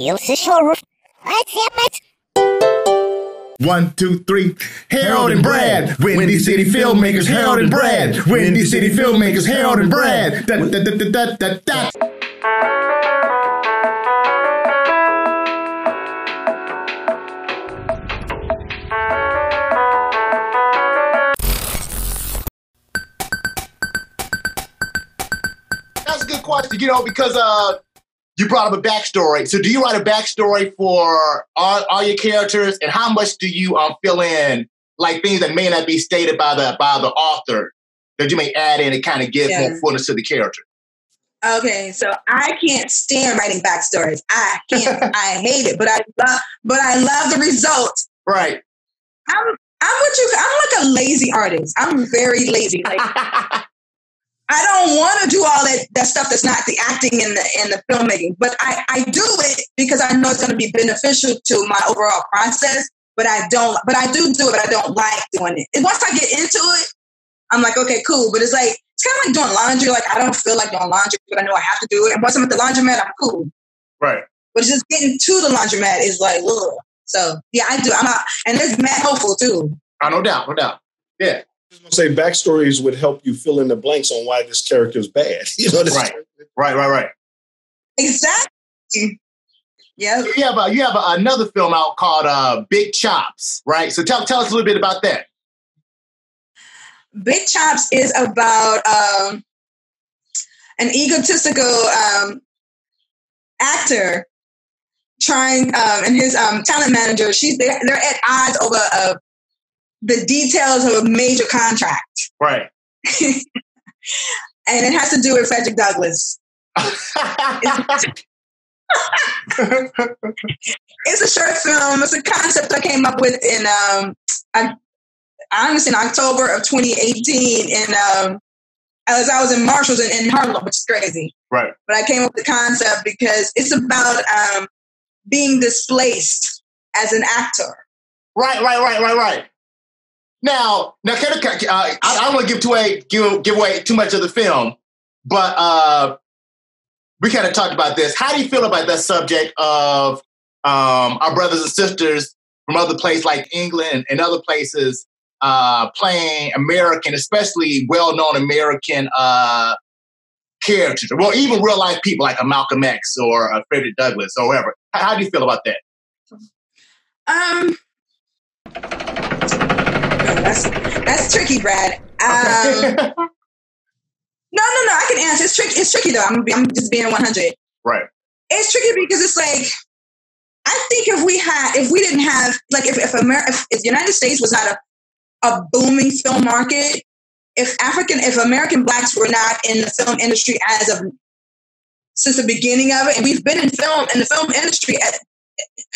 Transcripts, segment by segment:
Heels to shore. That's it. One, two, three. Harold and Brad. Windy City Filmmakers. Harold and Brad. Windy City Filmmakers. Harold and Brad. Da, da, da, da, da, da, da. That's a good question, you know, because uh, you brought up a backstory. So, do you write a backstory for all, all your characters, and how much do you um, fill in, like things that may not be stated by the by the author, that you may add in and kind of give Yeah. more fullness to the character? Okay, so I can't stand writing backstories. I can't. I hate it, but I love. But I love the result. Right. I'm. I'm what you. I'm like a lazy artist. I'm very lazy. Like I don't want to do all that that stuff that's not the acting and the and the filmmaking, but I I do it because I know it's going to be beneficial to my overall process. But I don't. But I do do it. But I don't like doing it. And once I get into it, I'm like, okay, cool. But it's like it's kind of like doing laundry. Like I don't feel like doing laundry, but I know I have to do it. And once I'm at the laundromat, I'm cool. Right. But just getting to the laundromat is like, ugh. So yeah, I do. I'm out, and it's mad hopeful too. Oh, no doubt, no doubt. Yeah. Say backstories would help you fill in the blanks on why this character is bad. You know, this Right. Right, right, right. Exactly. Yeah. You have a, you have a, another film out called uh, Big Chops, right? So tell tell us a little bit about that. Big Chops is about um, an egotistical um, actor trying, um, and his um, talent manager. She's they're, they're at odds over uh, the details of a major contract, Right. and it has to do with Frederick Douglass. It's a short film. It's a concept I came up with in um, I, honestly in October of 2018, and um, as I was in Marshalls in, in Harlem, which is crazy. right. But I came up with the concept because it's about um, being displaced as an actor. Right, right, right, right, right. Now, now, uh, I, don't want to give away give, give away too much of the film, but uh, we kind of talked about this. How do you feel about that subject of um, our brothers and sisters from other places like England and other places uh, playing American, especially well-known American uh, characters, well, even real life people like a Malcolm X or a Frederick Douglass or whoever. How, how do you feel about that? Um, that's that's tricky, Brad. Um, no, no, no. I can answer. It's tricky. It's tricky though. I'm, I'm just being 100. right. it's tricky because it's like I think if we had if we didn't have like if if America if, if the United States was not a a booming film market, if African if American blacks were not in the film industry as of since the beginning of it, and we've been in film in the film industry at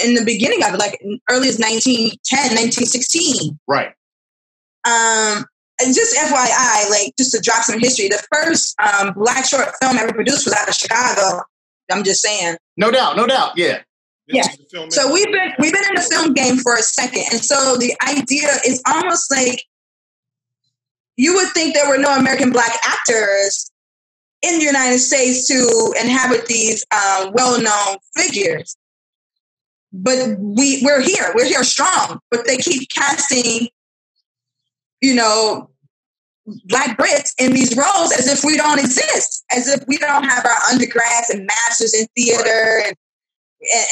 in the beginning of it, like early as 1910, 1916. Right. Um, and just FYI, like just to drop some history, the first um, black short film ever produced was out of Chicago. I'm just saying. No doubt. No doubt. Yeah. Yeah. So we've been we've been in the film game for a second, and so the idea is almost like you would think there were no American black actors in the United States to inhabit these uh, well-known figures, but we we're here, we're here strong. But they keep casting, you know, black Brits in these roles as if we don't exist, as if we don't have our undergrads and masters in theater and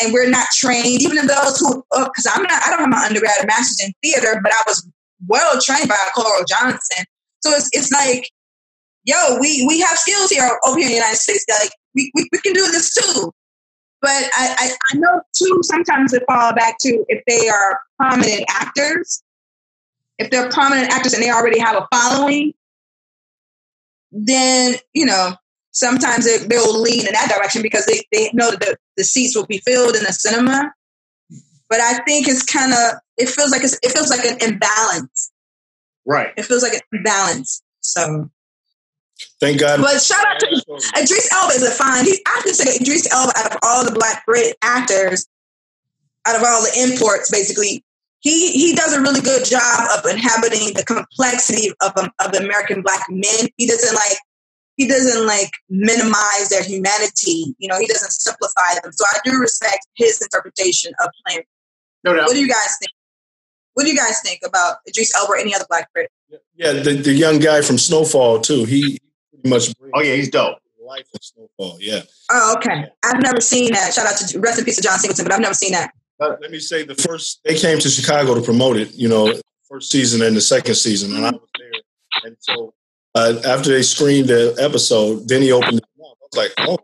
and, we're not trained, even in those who, uh, because I'm not, I don't have my undergrad and master's in theater, but I was well trained by Coral Johnson. So it's, it's like, yo, we, we have skills here over here in the United States. Like, we, we, we can do this too. But I, I, I know too, sometimes they fall back to if they are prominent actors, if they're prominent actors and they already have a following, then, you know, sometimes they, they'll lean in that direction because they, they know that the, the seats will be filled in the cinema. But I think it's kind of it feels like it's, it feels like an imbalance. Right. It feels like an imbalance. So, Thank God. but shout out to Idris Elba is a fine. He, I have to say Idris Elba out of all the black Brit actors, out of all the imports, basically, he he does a really good job of inhabiting the complexity of um, of American black men. He doesn't like he doesn't like minimize their humanity. You know, he doesn't simplify them. So I do respect his interpretation of playing. No doubt. What do you guys think? What do you guys think about Idris Elba or any other black Brit? Yeah, the, the young guy from Snowfall too. He pretty much brings Oh yeah, he's dope. life in Snowfall. Yeah. Oh, okay. I've never seen that. Shout out to rest in peace to John Singleton, but I've never seen that. Let me say the first they came to Chicago to promote it. You know, first season and the second season, and I was there. And so uh, after they screened the episode, then he opened it up. I was like, oh,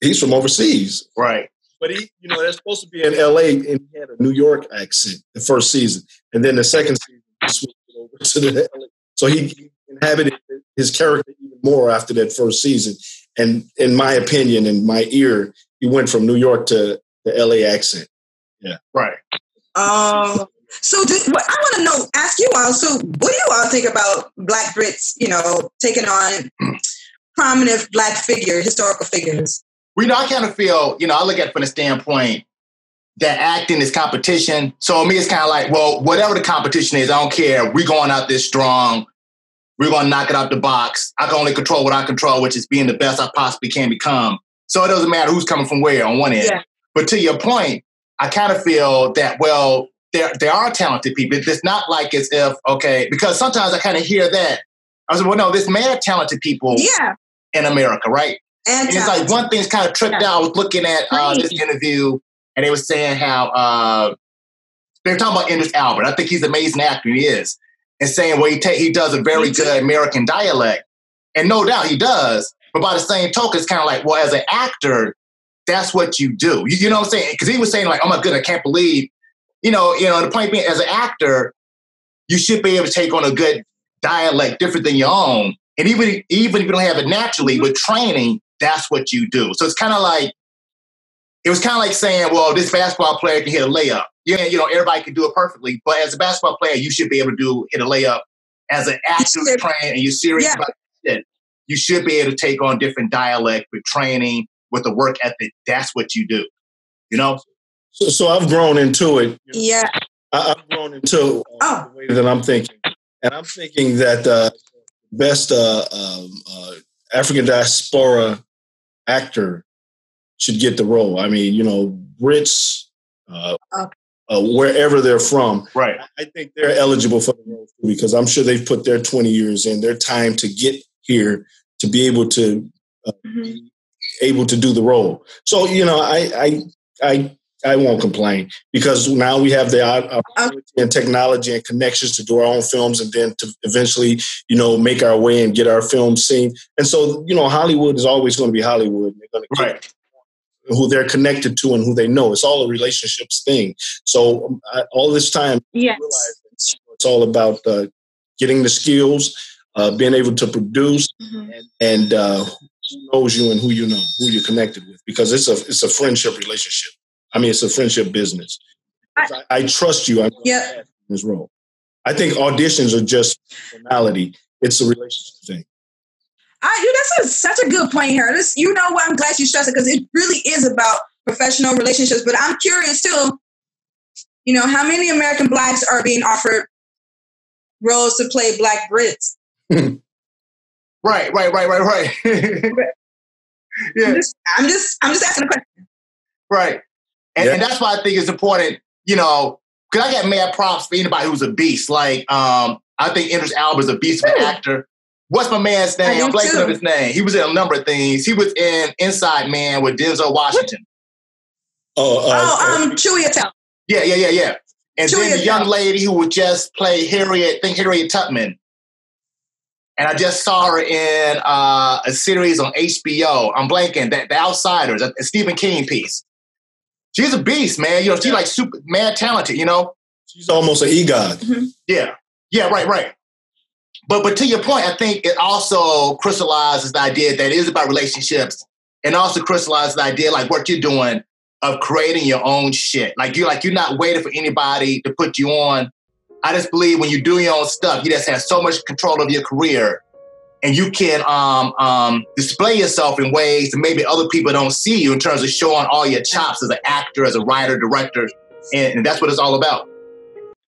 he's from overseas. Right. But he, you know, they're supposed to be in L.A. and he had a New York accent the first season, and then the second season he switched it over to the LA. So he inhabited his character even more after that first season. And in my opinion, in my ear, he went from New York to the L.A. accent. Yeah. Right. Um, so do, what I want to know, ask you all. So, what do you all think about Black Brits? You know, taking on prominent Black figure, historical figures. Well, you know, I kind of feel, you know, I look at it from the standpoint that acting is competition. So me, it's kind of like, well, whatever the competition is, I don't care. We're going out this strong. We're going to knock it out the box. I can only control what I control, which is being the best I possibly can become. So it doesn't matter who's coming from where on one end. Yeah. But to your point, I kind of feel that, well, there, there are talented people. It's not like as if, okay, because sometimes I kind of hear that. I was like, well, no, there's mad talented people Yeah, in America, right? and, And it's like one thing's kind of tripped Yeah. out. I was looking at uh, this interview, and they were saying how uh, they were talking about Idris Elba. I think he's an amazing actor. He is, and saying well, he ta- he does a very good American dialect, and no doubt he does. But by the same token, it's kind of like, well, as an actor, that's what you do. You, you know what I'm saying? Because he was saying like, oh my god, I can't believe, you know, you know. The point being, as an actor, you should be able to take on a good dialect different than your own. And even even if you don't have it naturally, with training, that's what you do. So it's kind of like it was kind of like saying, well, this basketball player can hit a layup. Yeah, you know, everybody can do it perfectly, but as a basketball player, you should be able to do hit a layup. As an actor trained and you're serious Yeah. about it, you should be able to take on different dialect with training, with the work ethic. That's what you do. You know? So, so I've grown into it. yeah, I, I've grown into uh, Oh. the way that I'm thinking, and I'm thinking that uh, best uh, um, uh, African diaspora actor should get the role. I mean, you know, Brits, uh, Okay. uh, wherever they're from, Right. I think they're eligible for the role because I'm sure they've put their 20 years in, their time to get here to be able to Mhm. Able to do the role. So you know, I I I I won't complain because now we have the opportunity and technology and connections to do our own films, and then to eventually you know make our way and get our films seen. And so you know, Hollywood is always going to be Hollywood. They're going to Right. who they're connected to and who they know. It's all a relationships thing. So um, I, all this time, yes, realize that it's all about uh, getting the skills, uh, being able to produce, Mhm. and uh, who knows you and who you know, who you're connected with, because it's a it's a friendship relationship. I mean, it's a friendship business. I, I trust you. I'm gonna Yeah. this role. I think auditions are just formality. It's a relationship thing. I, you, that's a, such a good point here. This, you know what? I'm glad you stressed it because it really is about professional relationships. But I'm curious too. You know, how many American blacks are being offered roles to play black Brits? Right, right, right, right, right. I'm yeah, just, I'm just, I'm just asking a question. right. And, Yeah. and that's why I think it's important, you know, because I got mad props for anybody who's a beast. Like, um, I think Idris Elba is a beast of an actor. What's my man's name? I'm blanking too. of his name. He was in a number of things. He was in Inside Man with Denzel Washington. Oh, uh, oh, um, Chiwetel. Yeah, yeah, yeah, yeah. And Julia then the young lady who would just play Harriet, think Harriet Tubman. And I just saw her in uh, a series on HBO. I'm blanking. The, the Outsiders, a, a Stephen King piece. She's a beast, man. You know, she's like super mad talented. You know. she's almost an EGOT. Yeah. Yeah. Right. Right. But but to your point, I think it also crystallizes the idea that it is about relationships, and also crystallizes the idea like what you're doing of creating your own shit. Like you like you're not waiting for anybody to put you on. I just believe when you do your own stuff, you just have so much control of your career, and you can um, um, display yourself in ways that maybe other people don't see you in terms of showing all your chops as an actor, as a writer, director, and, and that's what it's all about.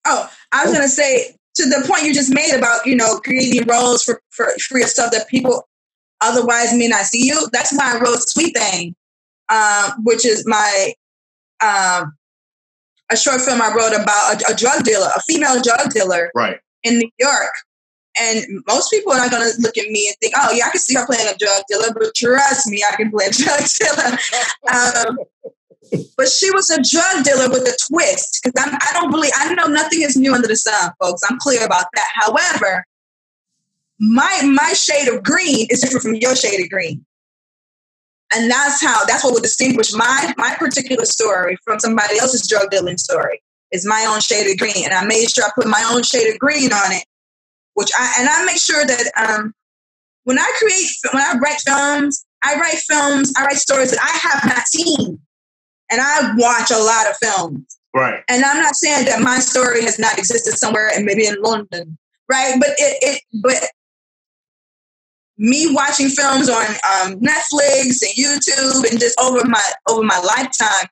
Oh, I was gonna say to the point you just made about you know creating roles for for, for yourself that people otherwise may not see you. That's why I wrote Sweet Thing, um, which is my um, a short film I wrote about a, a drug dealer, a female drug dealer Right. in New York. And most people are not going to look at me and think, oh, yeah, I can see her playing a drug dealer, but trust me, I can play a drug dealer. um, but she was a drug dealer with a twist because I don't believe, I know nothing is new under the sun, folks. I'm clear about that. However, my my shade of green is different from your shade of green. And that's how that's what would distinguish my my particular story from somebody else's drug dealing story. Is my own shade of green. And I made sure I put my own shade of green on it which I and I make sure that um, when I create when I write films, I write films, I write stories that I have not seen, and I watch a lot of films. Right. And I'm not saying that my story has not existed somewhere and maybe in London, right? But it, it but me watching films on um, Netflix and YouTube and just over my over my lifetime,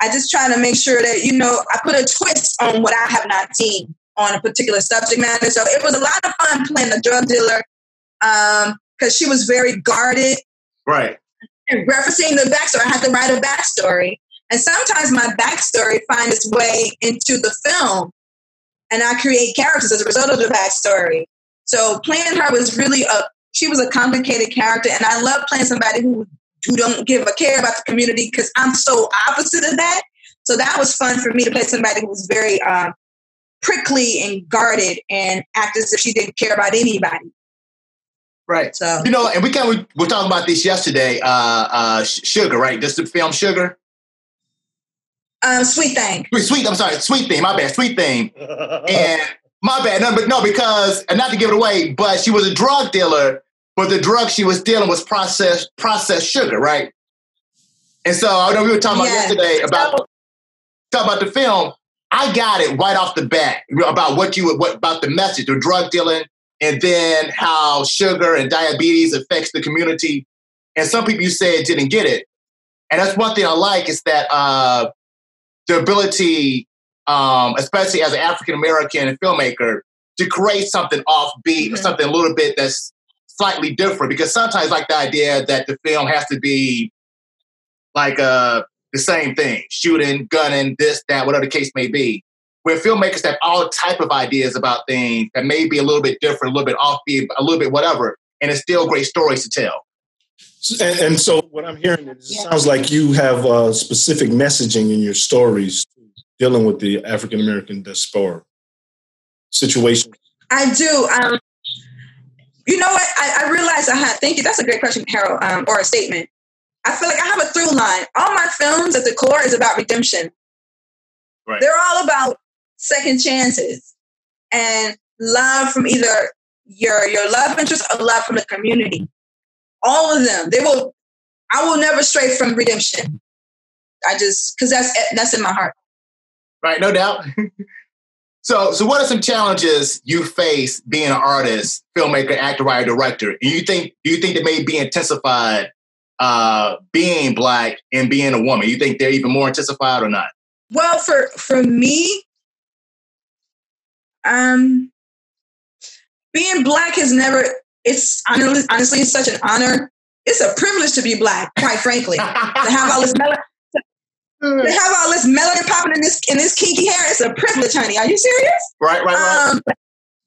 I just try to make sure that you know I put a twist on what I have not seen on a particular subject matter. So it was a lot of fun playing the drug dealer because um, she was very guarded. Right. And referencing the backstory, I had to write a backstory. And sometimes my backstory finds its way into the film and I create characters as a result of the backstory. So playing her was really a, she was a complicated character. And I love playing somebody who, who don't give a care about the community because I'm so opposite of that. So that was fun for me to play somebody who was very um, prickly and guarded and act as if she didn't care about anybody. Right. So you know, and we kind of we were talking about this yesterday. Uh, uh, Sugar, right? This is the film Sugar. Um, sweet thing. Sweet, sweet. I'm sorry, sweet thing. My bad, sweet thing. and my bad. No, but no, because and not to give it away, but she was a drug dealer. But the drug she was dealing was processed processed sugar, right? And so I know we were talking about yesterday about talking about the film. I got it right off the bat about what you what about the message of drug dealing and then how sugar and diabetes affects the community. And some people you said didn't get it. And that's one thing I like is that uh, the ability, um, especially as an African American filmmaker, to create something offbeat or Mhm. something a little bit that's slightly different. Because sometimes like the idea that the film has to be like uh, the same thing, shooting, gunning, this, that, whatever the case may be. Where filmmakers have all type of ideas about things that may be a little bit different, a little bit offbeat, a little bit whatever, and it's still great stories to tell. And, and so what I'm hearing, is it Yeah. sounds like you have uh, specific messaging in your stories dealing with the African American diaspora situation. I do. Um, you know what? I, I realized I had. Thank you. That's a great question, Harold, um, or a statement. I feel like I have a through line. All my films at the core is about redemption. Right. They're all about second chances and love from either your your love interest or love from the community. All of them. They will. I will never stray from redemption. I just because that's that's in my heart. Right? No doubt. so, so what are some challenges you face being an artist, filmmaker, actor, writer, director? And you think do you think they may be intensified uh, being black and being a woman? You think they're even more intensified or not? Well, for for me, um, being black has never. It's honestly, honestly, such an honor. It's a privilege to be black, quite frankly. to have all this melanin, to have all this melanin popping in this in this kinky hair, it's a privilege, honey. Are you serious? right, right, right. Um,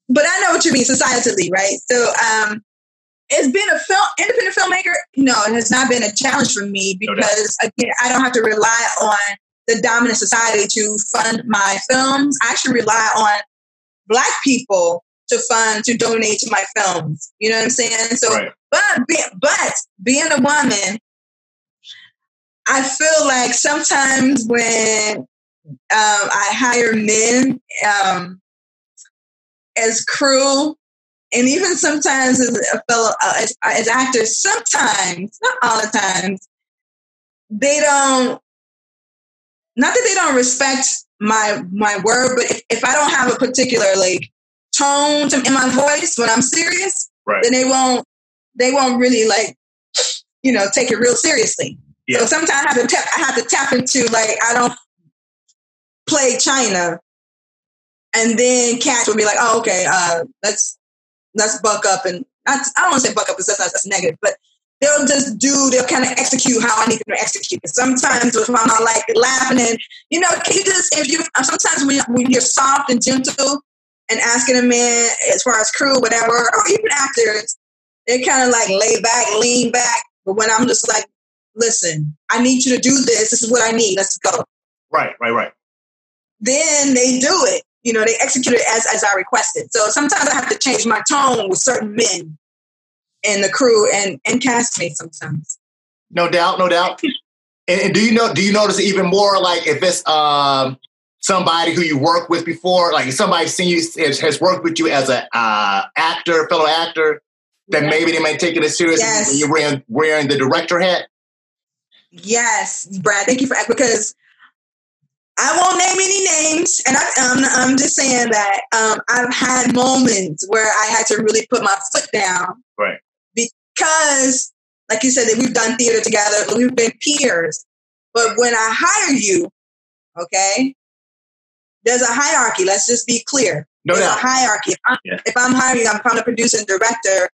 but I know what you mean societally, right? So, um, it's been a film independent filmmaker. No, it has not been a challenge for me No because again, I don't have to rely on the dominant society to fund my films. I actually rely on black people to fund to donate to my films. You know what I'm saying? So, right. but be, but being a woman, I feel like sometimes when um, I hire men um, as crew, and even sometimes as a fellow uh, as, as actors, sometimes not all the times, they don't. Not that they don't respect my my word, but if, if I don't have a particular like tone to, in my voice when I'm serious, Right. then they won't they won't really like you know take it real seriously. Yeah. So sometimes I have to tap I have to tap into like I don't play China, and then cats will be like, oh okay, uh, let's let's buck up and not, I don't want to say buck up because that's, that's negative, but they'll just do, they'll kind of execute how I need them to execute. Sometimes if I'm not like laughing and, you know, you just, if you, sometimes when, when you're soft and gentle and asking a man as far as crew, whatever, or even actors, they kind of like lay back, lean back. But when I'm just like, listen, I need you to do this. This is what I need. Let's go. Right, right, right. Then they do it. You know, they execute it as, as I requested. So sometimes I have to change my tone with certain men in the crew and, and castmates sometimes. No doubt, no doubt. and, and, do you know? Do you notice even more like if it's um, somebody who you worked with before, like somebody seen you has, has worked with you as an uh, actor, fellow actor, that maybe they might take it as serious yes. when you're wearing, wearing the director hat? Yes, Brad. Thank you for because I won't name any names, and I, am I'm, I'm just saying that um, I've had moments where I had to really put my foot down, right? Because, like you said, that we've done theater together, we've been peers. But when I hire you, okay, there's a hierarchy. Let's just be clear. No there's doubt. a hierarchy. If I'm, yeah. if I'm hiring, I'm the producer and director.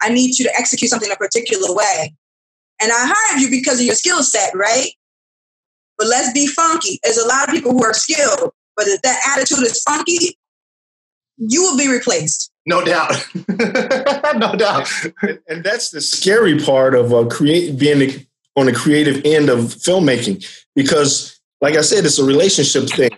I need you to execute something in a particular way. And I hired you because of your skill set, right? But let's be funky. There's a lot of people who are skilled, but if that attitude is funky, you will be replaced. No doubt. no doubt. And, and, that's the scary part of uh, create being on the creative end of filmmaking because, like I said, it's a relationship thing.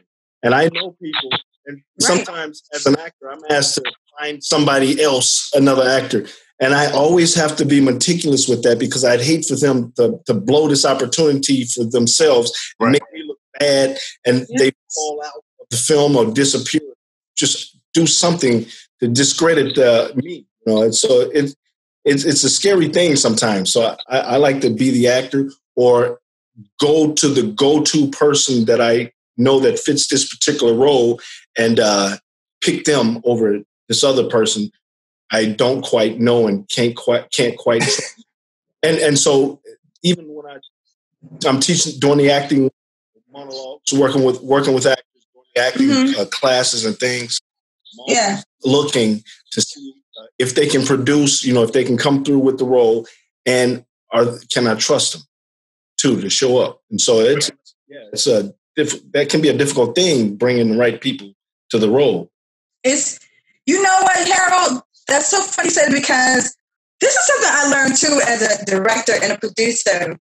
And I know people, and right. sometimes as an actor, I'm asked to find somebody else, another actor. And I always have to be meticulous with that because I'd hate for them to, to blow this opportunity for themselves right. make me look bad and yes. they fall out of the film or disappear. Just do something to discredit uh, me. You know, and so it, it's it's a scary thing sometimes. So I, I like to be the actor or go to the go-to person that I know that fits this particular role and uh, pick them over this other person I don't quite know and can't quite can't quite. and and so even when I I'm teaching doing the acting monologues, working with working with actors, acting mm-hmm. uh, classes and things. yeah, looking to see uh, if they can produce, you know, if they can come through with the role, and are can I trust them too to show up? And so it's yeah, it's a that can be a difficult thing bringing the right people to the role. It's you know what, Harold that's so funny said because this is something I learned too as a director and a producer.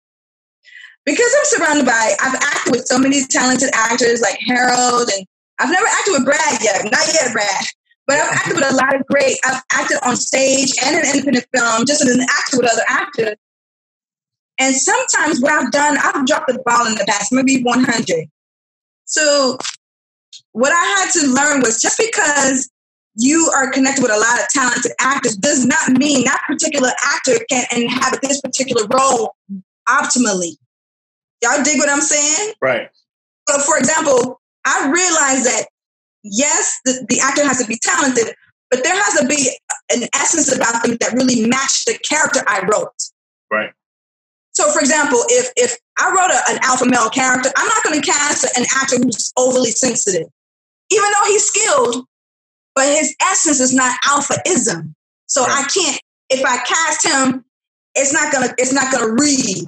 Because I'm surrounded by, I've acted with so many talented actors like Harold, and I've never acted with Brad yet, not yet, Brad. But I've acted with a lot of great. I've acted on stage and in independent film, just as an actor with other actors. And sometimes what I've done, I've dropped the ball in the past, maybe 100. So what I had to learn was just because you are connected with a lot of talented actors does not mean that particular actor can inhabit this particular role optimally. Y'all dig what I'm saying? Right. So, for example, I realize that yes, the, the actor has to be talented, but there has to be an essence about them that really match the character I wrote. Right. So, for example, if if I wrote a, an alpha male character, I'm not going to cast an actor who's overly sensitive, even though he's skilled but his essence is not alphaism. So right. I can't, if I cast him, it's not gonna, it's not gonna read.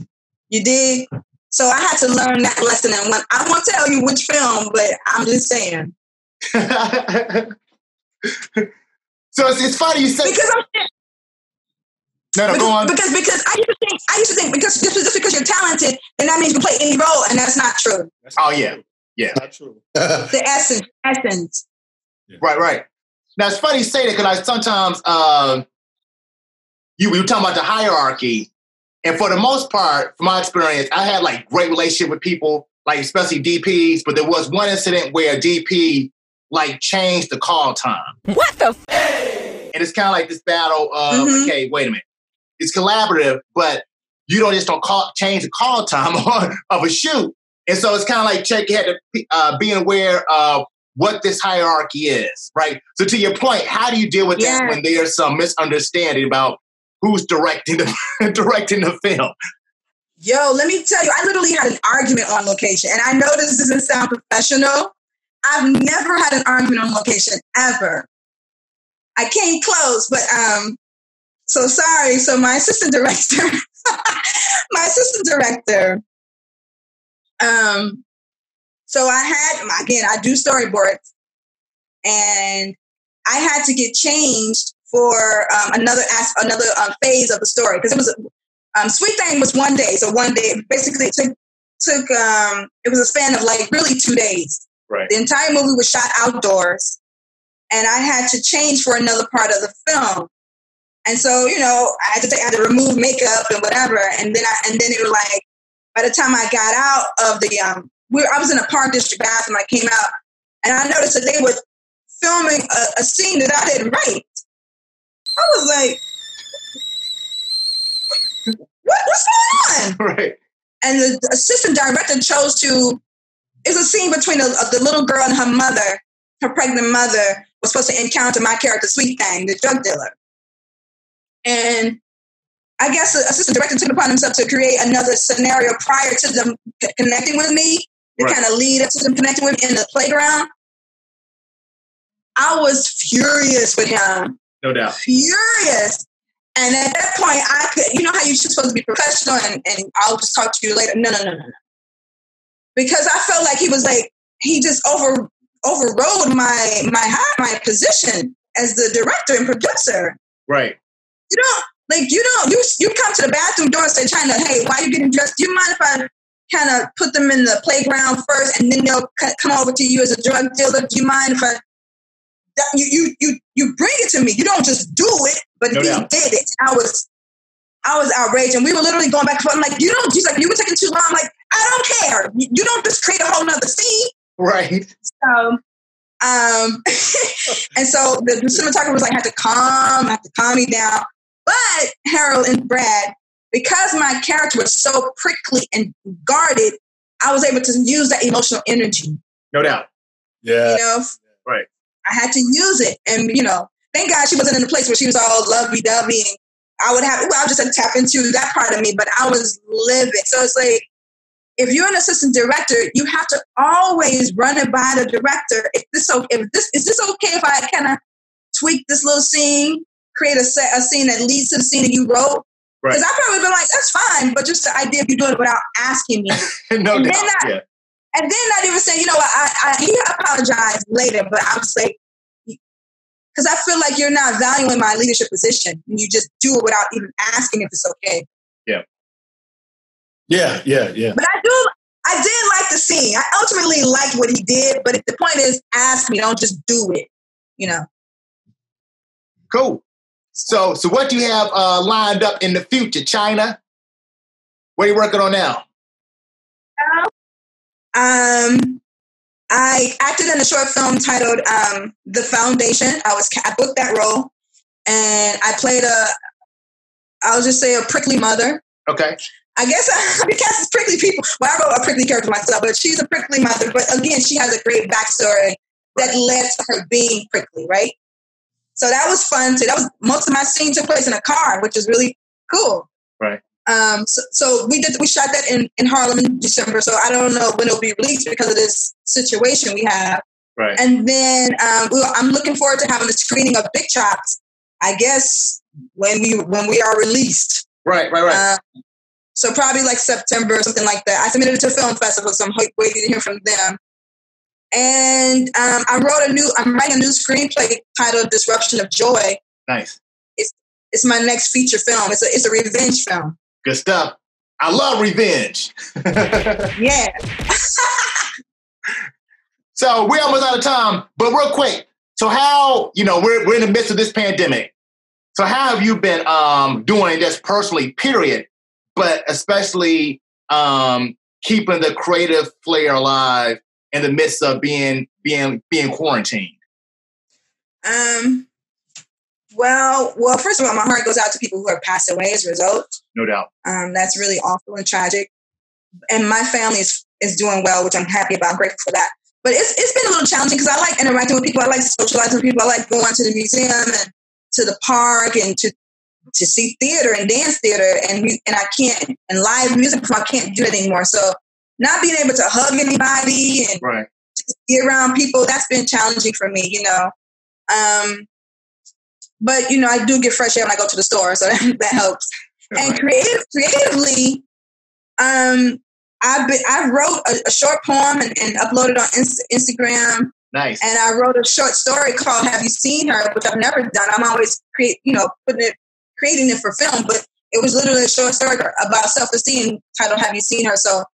You dig? So I had to learn that lesson. And when, I won't tell you which film, but I'm just saying. so it's, it's funny you say because I'm no, no, because, go on. Because because I used to think I used to think because just, just because you're talented, then that means you can play any role, and that's not true. That's oh yeah, yeah, not true. the essence, essence. Yeah. Right, right. Now it's funny you say that because I sometimes um, you we were talking about the hierarchy, and for the most part, from my experience, I had like great relationship with people, like especially DPs. But there was one incident where a DP like changed the call time. What the? F- and it's kind of like this battle of mm-hmm. okay, wait a minute, it's collaborative, but you don't just don't call change the call time of a shoot. And so it's kind of like check you had to uh, being aware of what this hierarchy is, right? So to your point, how do you deal with yeah. that when there's some misunderstanding about who's directing the directing the film? Yo, let me tell you, I literally had an argument on location, and I know this doesn't sound professional. I've never had an argument on location ever. I came close, but um, so sorry. So my assistant director, my assistant director, um, so I had again, I do storyboards, and I had to get changed for um, another another um, phase of the story because it was um, Sweet Thing was one day, so one day basically it took took um, it was a span of like really two days. Right. The entire movie was shot outdoors, and I had to change for another part of the film. And so, you know, I had to take, I had to remove makeup and whatever. And then I, and then it was like, by the time I got out of the, um, we I was in a park district bathroom. I came out and I noticed that they were filming a, a scene that I didn't write. I was like, what, what's going on? Right. And the assistant director chose to, it's a scene between the, the little girl and her mother, her pregnant mother was supposed to encounter my character, Sweet Thing, the drug dealer. And I guess the assistant director took upon himself to create another scenario prior to them connecting with me to Right. kind of lead up to them connecting with me in the playground. I was furious with him, No doubt. furious. And at that point, I could, you know how you're supposed to be professional and, and I'll just talk to you later. No, no, no, no, no. Because I felt like he was like, he just over overrode my my my position as the director and producer. Right. You don't like you don't you you come to the bathroom door and say, China, hey, why you getting dressed? Do you mind if I kind of put them in the playground first, and then they'll c- come over to you as a drug dealer? Do you mind if I? You you you you bring it to me. You don't just do it, but No he doubt. did it. I was I was outraged, and we were literally going back and forth. I'm like, you don't. He's like, you were taking too long. I'm like, I don't care. You don't just create a whole nother scene. Right. So, um, and so the, the cinematographer was like, had to calm, had to calm me down. But Harold and Brad, because my character was so prickly and guarded, I was able to use that emotional energy. No doubt. Yeah. You know, Right. I had to use it, and you know, thank God she wasn't in a place where she was all lovey dovey. And I would have, well, I just had to tap into that part of me, but I was living. So it's like, if you're an assistant director, you have to always run it by the director. If this, if this, is this okay if I kind of tweak this little scene, create a set, a scene that leads to the scene that you wrote? Right. Because I probably been like, that's fine, but just the idea of you doing it without asking me, no And doubt. then I- yeah. and then not even saying, you know what, I, I, he apologized later, but I was like, because I feel like you're not valuing my leadership position. and You just do it without even asking if it's okay. Yeah. Yeah. Yeah. yeah. But I do, I did like the scene. I ultimately liked what he did, but the point is, ask me, don't just do it. You know, Cool. So, so what do you have uh, lined up in the future, China? What are you working on now? um, I acted in a short film titled um, "The Foundation." I was I booked that role, and I played a, I'll just say a prickly mother. Okay. I guess I because it's prickly people. Well, I wrote a prickly character myself, but she's a prickly mother. But again, she has a great backstory that led to her being prickly, right? So that was fun too. That was most of my scene took place in a car, which is really cool. Right. Um, so, so we did we shot that in, in Harlem in December. So I don't know when it'll be released because of this situation we have. Right. And then um, we, I'm looking forward to having a screening of Big Chops. I guess when we when we are released. Right. Right. Right. Um, so probably like September or something like that. I submitted it to film festival, so I'm waiting to hear from them. And um, I wrote a new. I'm writing a new screenplay titled "Disruption of Joy." nice. It's it's my next feature film. It's a it's a revenge film. Good stuff. I love revenge. Yeah. so we're almost out of time, but real quick. So how you know we're we're in the midst of this pandemic. So how have you been um, doing this personally? Period, but especially um, keeping the creative flair alive in the midst of being being being quarantined. Um. Well, well. First of all, my heart goes out to people who have passed away as a result. No doubt. Um, that's really awful and tragic. And my family is, is doing well, which I'm happy about. I'm grateful for that. But it's, it's been a little challenging because I like interacting with people. I like socializing with people. I like going to the museum and to the park and to to see theater and dance theater and and I can't and live music. I can't do it anymore. So not being able to hug anybody and Right. be around people that's been challenging for me. You know. Um, but you know, I do get fresh air when I go to the store, so that, that helps. And creative, creatively, um, I been, I wrote a, a short poem and, and uploaded on Inst- Instagram. Nice. And I wrote a short story called "Have You Seen Her," which I've never done. I'm always create, you know, putting it, creating it for film, but it was literally a short story about self-esteem titled "Have You Seen Her." So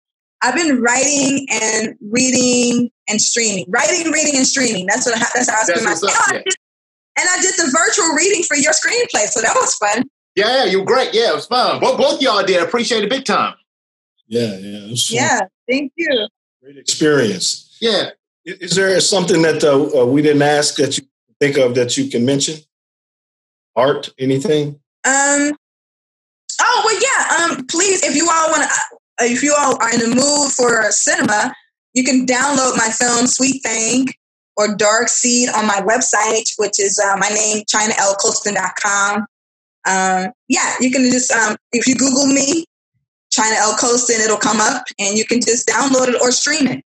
I've been writing and reading and streaming, writing, reading, and streaming. That's what I, that's how I spend my That's what's up, time. yeah. And I did the virtual reading for your screenplay, so that was fun. Yeah, yeah, you were great. Yeah, it was fun. Both, both y'all did. Appreciate it big time. Yeah, yeah. It was fun. Yeah, thank you. Great experience. Yeah. I- Is there something that uh, uh, we didn't ask that you think of that you can mention? Art, anything? Um. Oh well, yeah. Um. Please, if you all want to, if you all are in the mood for cinema, you can download my film "Sweet Thing" or "Dark Seed" on my website, which is uh, my name, ChinaLColston.com. Um. Yeah, you can just um. If you Google me, China L Colston, it'll come up, and you can just download it or stream it.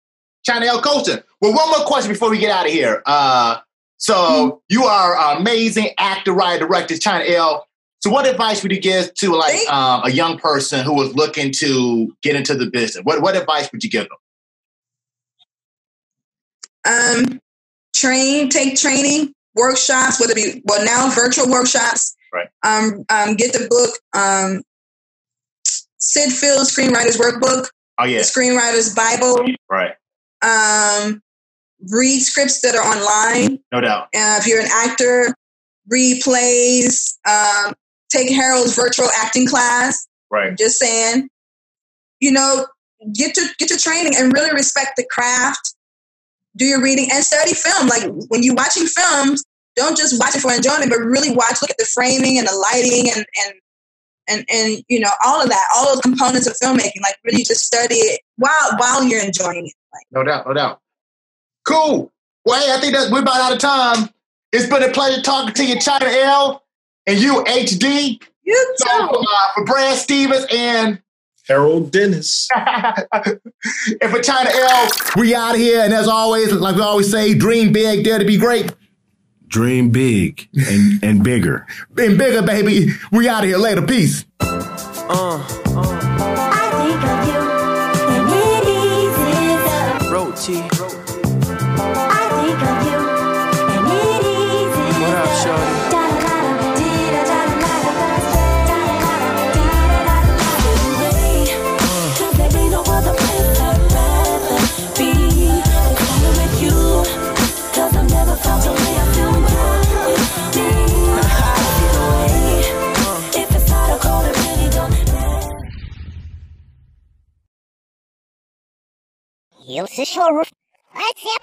China L. Colston. Well, one more question before we get out of here. Uh, so you are an amazing actor, writer, director, China L. So what advice would you give to like um, a young person who was looking to get into the business? What what advice would you give them? um, train, take training, workshops, whether it be well now virtual workshops. Right. Um, um, get the book, um, Syd Field Screenwriters Workbook, Oh yeah, the Screenwriters Bible. right, Um, read scripts that are online. no doubt. Uh, if you're an actor, read plays. Um, take Harold's virtual acting class. Right, Just saying, you know, get to get to training and really respect the craft. Do your reading and study film. Like when you're watching films, don't just watch it for enjoyment, but really watch. Look at the framing and the lighting and and and and you know all of that, all those components of filmmaking. Like really just study it while while you're enjoying it. Like no doubt, no doubt. Cool. Well, hey, I think that we're about out of time. It's been a pleasure talking to you, China L. And you, HD. you So too. uh, for Brad Stevens and Harold Dennis. and for China L, We out of here, and as always, like we always say, dream big, dare to be great, Dream big and, and bigger. and bigger, baby. We out of here later. Peace. Uh, I think of you, and it eases up. road Eu se chorou. Vai ser